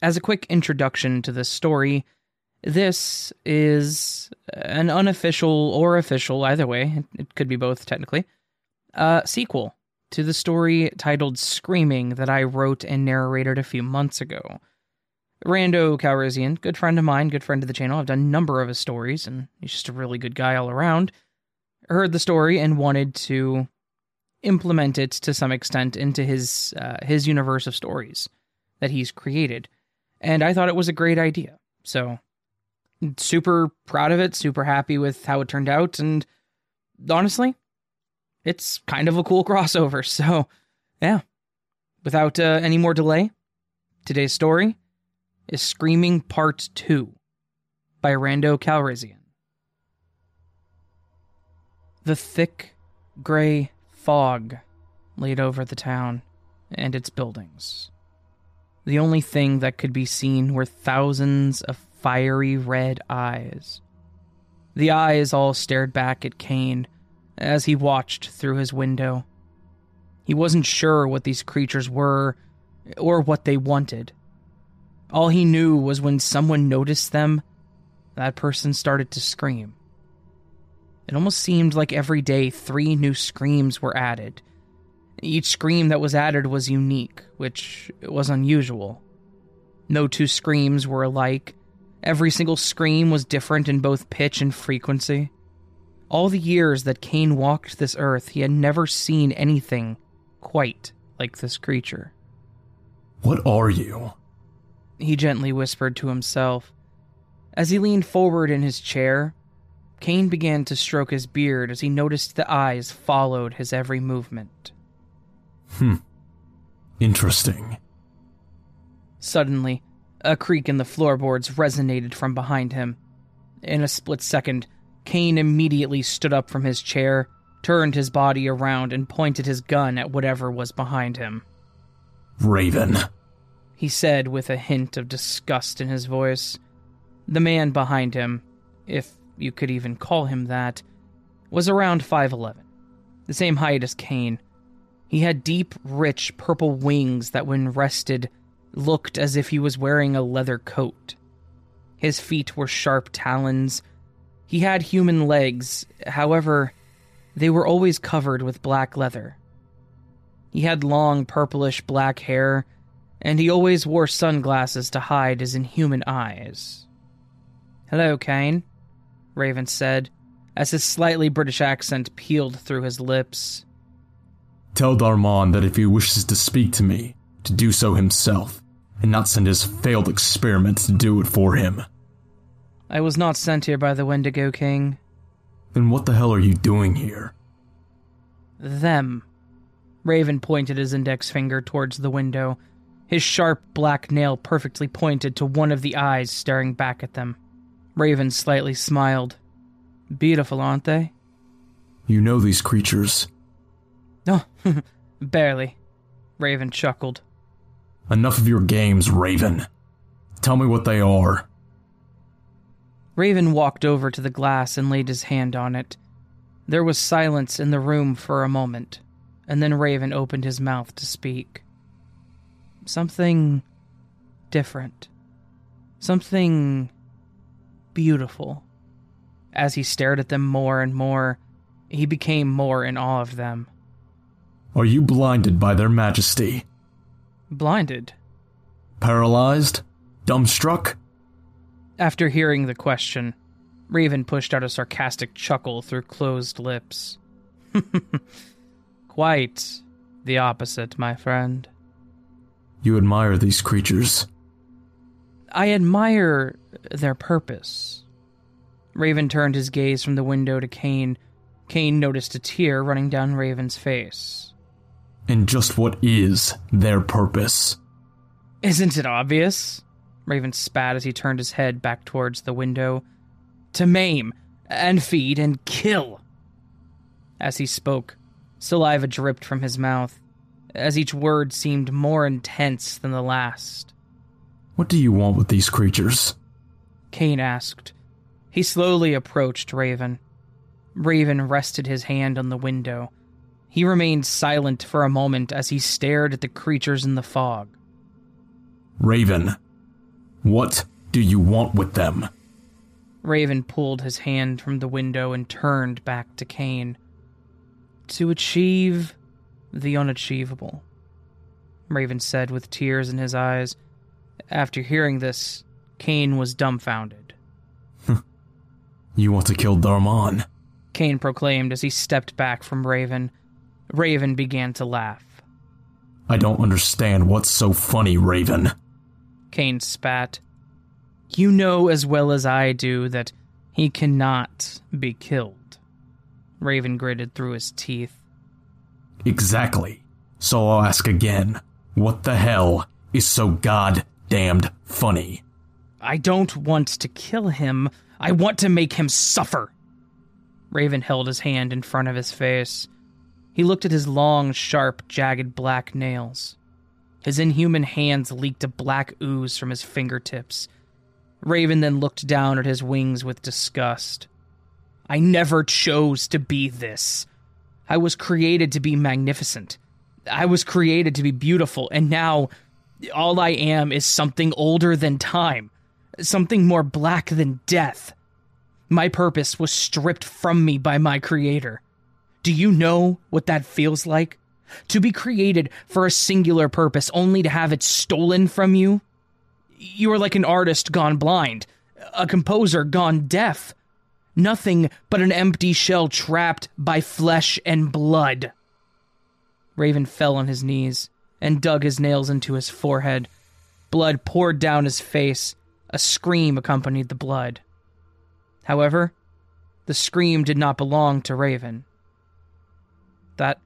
As a quick introduction to this story, this is an unofficial or official, either way, it could be both technically, uh, sequel to the story titled Screaming that I wrote and narrated a few months ago. Rando Calrissian, good friend of mine, good friend of the channel. I've done a number of his stories, and he's just a really good guy all around. Heard the story and wanted to implement it to some extent into his uh, his universe of stories that he's created, and I thought it was a great idea. So, super proud of it, super happy with how it turned out, and honestly, it's kind of a cool crossover. So, yeah, without uh, any more delay, today's story is Screaming Part 2 by Rando Calrissian. The thick, gray fog laid over the town and its buildings. The only thing that could be seen were thousands of fiery red eyes. The eyes all stared back at Kane as he watched through his window. He wasn't sure what these creatures were or what they wanted. All he knew was when someone noticed them, that person started to scream. It almost seemed like every day three new screams were added. Each scream that was added was unique, which was unusual. No two screams were alike. Every single scream was different in both pitch and frequency. All the years that Kane walked this earth, he had never seen anything quite like this creature. What are you? he gently whispered to himself. As he leaned forward in his chair, Kane began to stroke his beard as he noticed the eyes followed his every movement. Hmm. Interesting. Suddenly, a creak in the floorboards resonated from behind him. In a split second, Kane immediately stood up from his chair, turned his body around, and pointed his gun at whatever was behind him. Raven he said with a hint of disgust in his voice. The man behind him, if you could even call him that, was around 5'11, the same height as Kane. He had deep, rich purple wings that, when rested, looked as if he was wearing a leather coat. His feet were sharp talons. He had human legs, however, they were always covered with black leather. He had long, purplish black hair and he always wore sunglasses to hide his inhuman eyes. Hello, Kane, Raven said, as his slightly British accent peeled through his lips. Tell Darman that if he wishes to speak to me, to do so himself, and not send his failed experiment to do it for him. I was not sent here by the Wendigo King. Then what the hell are you doing here? Them. Raven pointed his index finger towards the window, his sharp black nail perfectly pointed to one of the eyes staring back at them. Raven slightly smiled. Beautiful, aren't they? You know these creatures. Oh, barely. Raven chuckled. Enough of your games, Raven. Tell me what they are. Raven walked over to the glass and laid his hand on it. There was silence in the room for a moment, and then Raven opened his mouth to speak something different, something beautiful. As he stared at them more and more, he became more in awe of them. Are you blinded by their majesty? Blinded? Paralyzed? Dumbstruck? After hearing the question, Raven pushed out a sarcastic chuckle through closed lips. Quite the opposite, my friend. You admire these creatures. I admire their purpose. Raven turned his gaze from the window to Kane. Kane noticed a tear running down Raven's face. And just what is their purpose? Isn't it obvious? Raven spat as he turned his head back towards the window. To maim, and feed, and kill. As he spoke, saliva dripped from his mouth as each word seemed more intense than the last. What do you want with these creatures? Kane asked. He slowly approached Raven. Raven rested his hand on the window. He remained silent for a moment as he stared at the creatures in the fog. Raven, What do you want with them? Raven pulled his hand from the window and turned back to Kane. To achieve the unachievable, Raven said with tears in his eyes. After hearing this, Kane was dumbfounded. You want to kill Darman? Kane proclaimed as he stepped back from Raven. Raven began to laugh. I don't understand what's so funny, Raven. Kane spat. You know as well as I do that he cannot be killed. Raven gritted through his teeth. Exactly. So I'll ask again. What the hell is so goddamned funny? I don't want to kill him. I want to make him suffer. Raven held his hand in front of his face. He looked at his long, sharp, jagged black nails. His inhuman hands leaked a black ooze from his fingertips. Raven then looked down at his wings with disgust. I never chose to be this. I was created to be magnificent. I was created to be beautiful, and now all I am is something older than time, something more black than death. My purpose was stripped from me by my creator. Do you know what that feels like? To be created for a singular purpose only to have it stolen from you? You are like an artist gone blind, a composer gone deaf. Nothing but an empty shell trapped by flesh and blood. Raven fell on his knees and dug his nails into his forehead. Blood poured down his face. A scream accompanied the blood. However, the scream did not belong to Raven. That.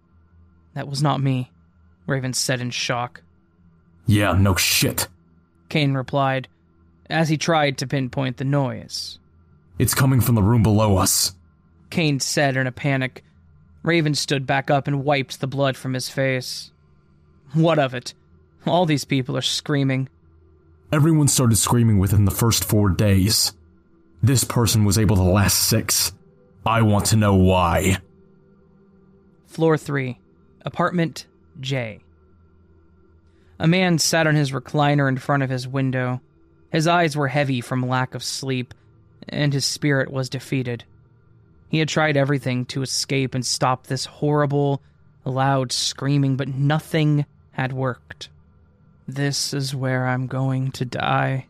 that was not me, Raven said in shock. Yeah, no shit. Kane replied, as he tried to pinpoint the noise. It's coming from the room below us. Kane said in a panic. Raven stood back up and wiped the blood from his face. What of it? All these people are screaming. Everyone started screaming within the first four days. This person was able to last six. I want to know why. Floor 3, Apartment J. A man sat on his recliner in front of his window. His eyes were heavy from lack of sleep, and his spirit was defeated. He had tried everything to escape and stop this horrible, loud screaming, but nothing had worked. This is where I'm going to die,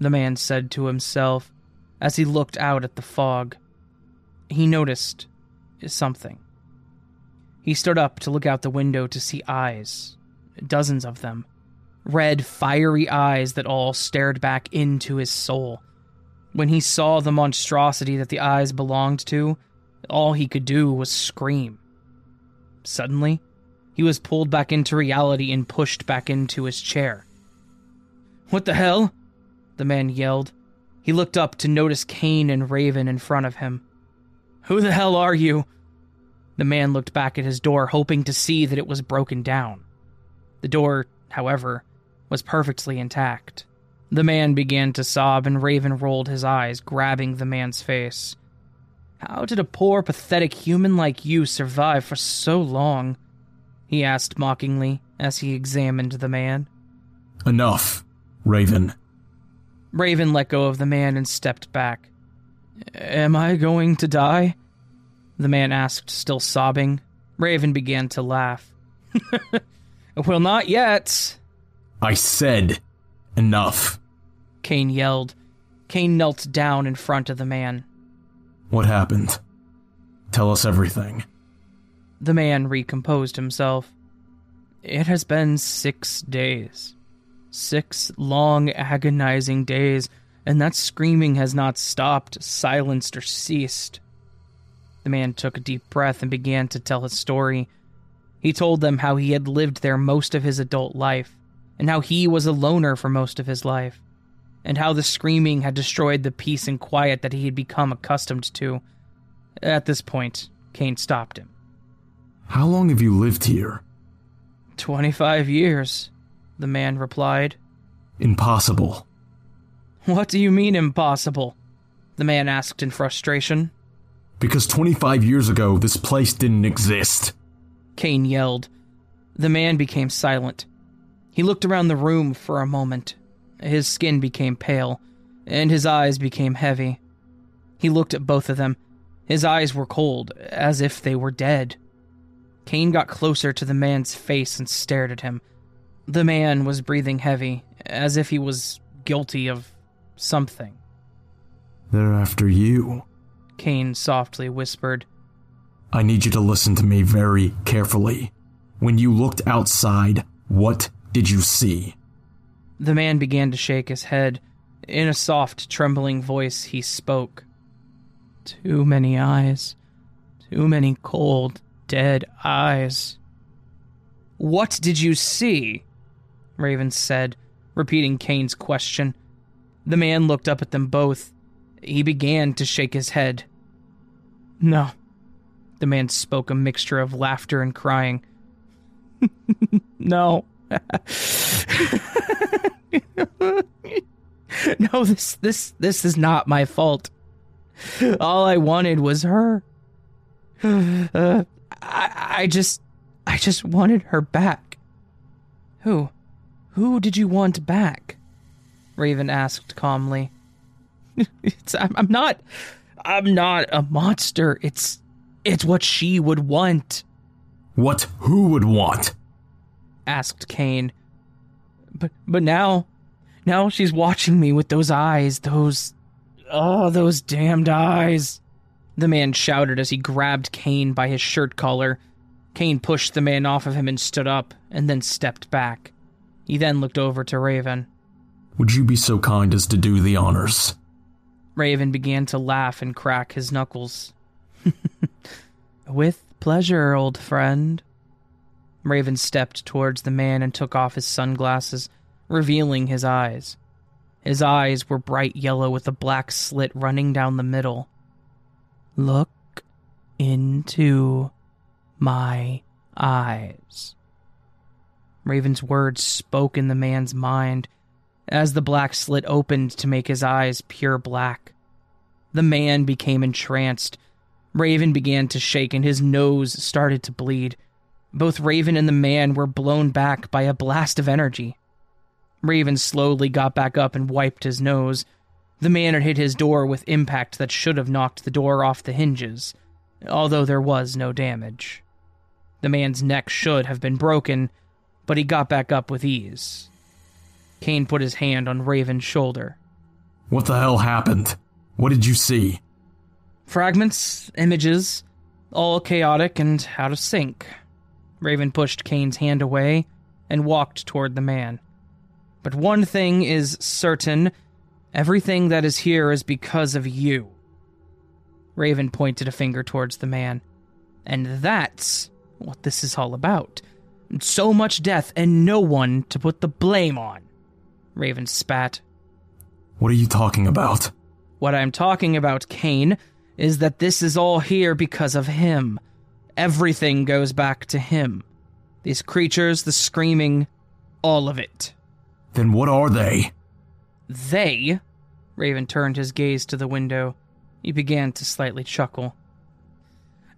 the man said to himself as he looked out at the fog. He noticed something. He stood up to look out the window to see eyes, dozens of them. Red, fiery eyes that all stared back into his soul. When he saw the monstrosity that the eyes belonged to, all he could do was scream. Suddenly, he was pulled back into reality and pushed back into his chair. What the hell? The man yelled. He looked up to notice Kane and Raven in front of him. Who the hell are you? The man looked back at his door, hoping to see that it was broken down. The door, however, was perfectly intact. The man began to sob, and Raven rolled his eyes, grabbing the man's face. How did a poor, pathetic human like you survive for so long? He asked mockingly as he examined the man. Enough, Raven. Raven let go of the man and stepped back. Am I going to die? The man asked, still sobbing. Raven began to laugh. well, not yet. I said enough. Kane yelled. Kane knelt down in front of the man. What happened? Tell us everything. The man recomposed himself. It has been six days. Six long, agonizing days, and that screaming has not stopped, silenced, or ceased. The man took a deep breath and began to tell his story. He told them how he had lived there most of his adult life, and how he was a loner for most of his life, and how the screaming had destroyed the peace and quiet that he had become accustomed to. At this point, Kane stopped him. How long have you lived here? Twenty five years, the man replied. Impossible. What do you mean impossible? The man asked in frustration. Because 25 years ago, this place didn't exist. Kane yelled. The man became silent. He looked around the room for a moment. His skin became pale, and his eyes became heavy. He looked at both of them. His eyes were cold, as if they were dead. Kane got closer to the man's face and stared at him. The man was breathing heavy, as if he was guilty of something. They're after you. Kane softly whispered. I need you to listen to me very carefully. When you looked outside, what did you see? The man began to shake his head. In a soft, trembling voice, he spoke. Too many eyes. Too many cold, dead eyes. What did you see? Raven said, repeating Kane's question. The man looked up at them both. He began to shake his head. No. The man spoke a mixture of laughter and crying. no. no, this this this is not my fault. All I wanted was her. Uh, I I just I just wanted her back. Who? Who did you want back? Raven asked calmly. I'm, I'm not I'm not a monster. It's it's what she would want. What who would want? asked Kane. But but now now she's watching me with those eyes, those oh, those damned eyes. The man shouted as he grabbed Kane by his shirt collar. Kane pushed the man off of him and stood up, and then stepped back. He then looked over to Raven. Would you be so kind as to do the honors? Raven began to laugh and crack his knuckles. With pleasure, old friend. Raven stepped towards the man and took off his sunglasses, revealing his eyes. His eyes were bright yellow with a black slit running down the middle. Look into my eyes. Raven's words spoke in the man's mind as the black slit opened to make his eyes pure black. The man became entranced. Raven began to shake and his nose started to bleed. Both Raven and the man were blown back by a blast of energy. Raven slowly got back up and wiped his nose. The man had hit his door with impact that should have knocked the door off the hinges, although there was no damage. The man's neck should have been broken, but he got back up with ease. Kane put his hand on Raven's shoulder. What the hell happened? What did you see? Fragments, images, all chaotic and out of sync. Raven pushed Kane's hand away and walked toward the man. But one thing is certain everything that is here is because of you. Raven pointed a finger towards the man. And that's what this is all about. So much death and no one to put the blame on. Raven spat. What are you talking about? What I'm talking about, Kane, is that this is all here because of him. Everything goes back to him. These creatures, the screaming, all of it. Then what are they? They? Raven turned his gaze to the window. He began to slightly chuckle.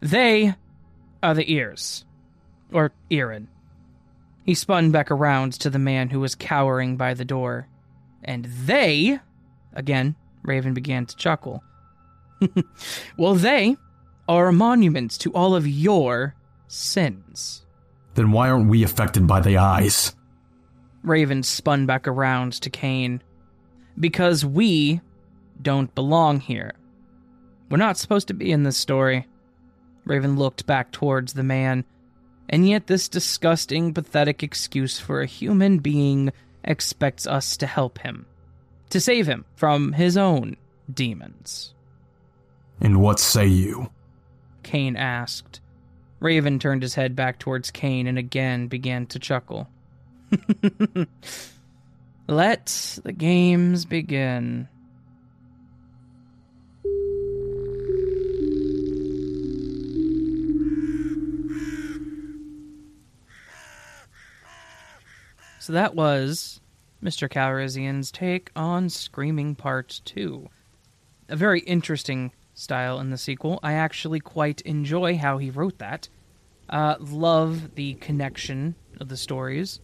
They are the ears. Or Irin. He spun back around to the man who was cowering by the door. And they. Again, Raven began to chuckle. well, they are a monument to all of your sins. Then why aren't we affected by the eyes? Raven spun back around to Kane. Because we don't belong here. We're not supposed to be in this story. Raven looked back towards the man and yet, this disgusting, pathetic excuse for a human being expects us to help him, to save him from his own demons. And what say you? Kane asked. Raven turned his head back towards Kane and again began to chuckle. Let the games begin. So that was Mr. Calrissian's take on Screaming Part 2. A very interesting style in the sequel. I actually quite enjoy how he wrote that. Uh, love the connection of the stories.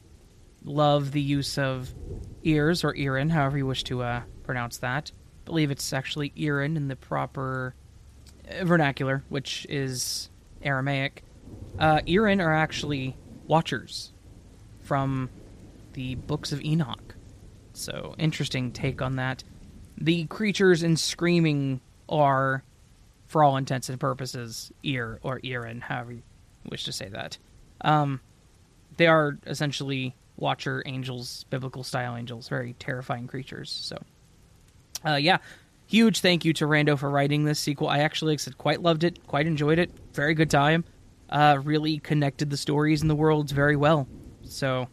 love the use of ears or Irin, however you wish to uh, pronounce that. I believe it's actually Irin in the proper uh, vernacular, which is Aramaic. Uh, are actually watchers from the books of Enoch. So, interesting take on that. The creatures in Screaming are, for all intents and purposes, Ear or Irin, however you wish to say that. Um, they are essentially Watcher angels, biblical style angels, very terrifying creatures. So, uh, yeah, huge thank you to Rando for writing this sequel. I actually, like I said, quite loved it, quite enjoyed it. Very good time. Uh, really connected the stories and the worlds very well. So,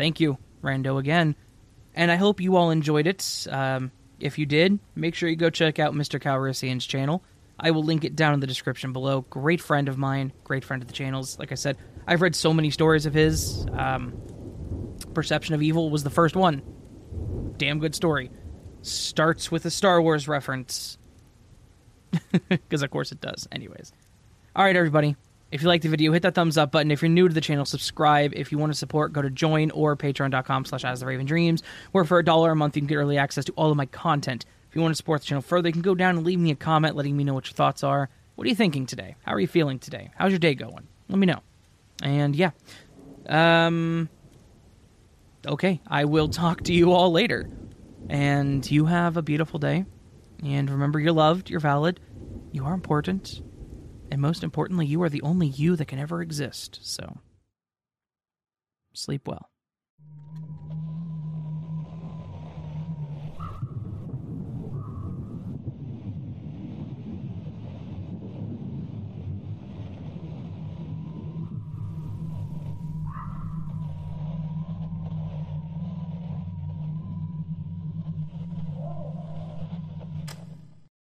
thank you, Rando, again. And I hope you all enjoyed it. Um, if you did, make sure you go check out Mr. Calrissian's channel. I will link it down in the description below. Great friend of mine, great friend of the channel's. Like I said, I've read so many stories of his. Um, Perception of Evil was the first one. Damn good story. Starts with a Star Wars reference. Because, of course, it does. Anyways. All right, everybody. If you like the video, hit that thumbs up button. If you're new to the channel, subscribe. If you want to support, go to join or patreon.com slash as the Raven Dreams, where for a dollar a month you can get early access to all of my content. If you want to support the channel further, you can go down and leave me a comment letting me know what your thoughts are. What are you thinking today? How are you feeling today? How's your day going? Let me know. And yeah. Um okay, I will talk to you all later. And you have a beautiful day. And remember, you're loved, you're valid, you are important, and most importantly, you are the only you that can ever exist. So, sleep well.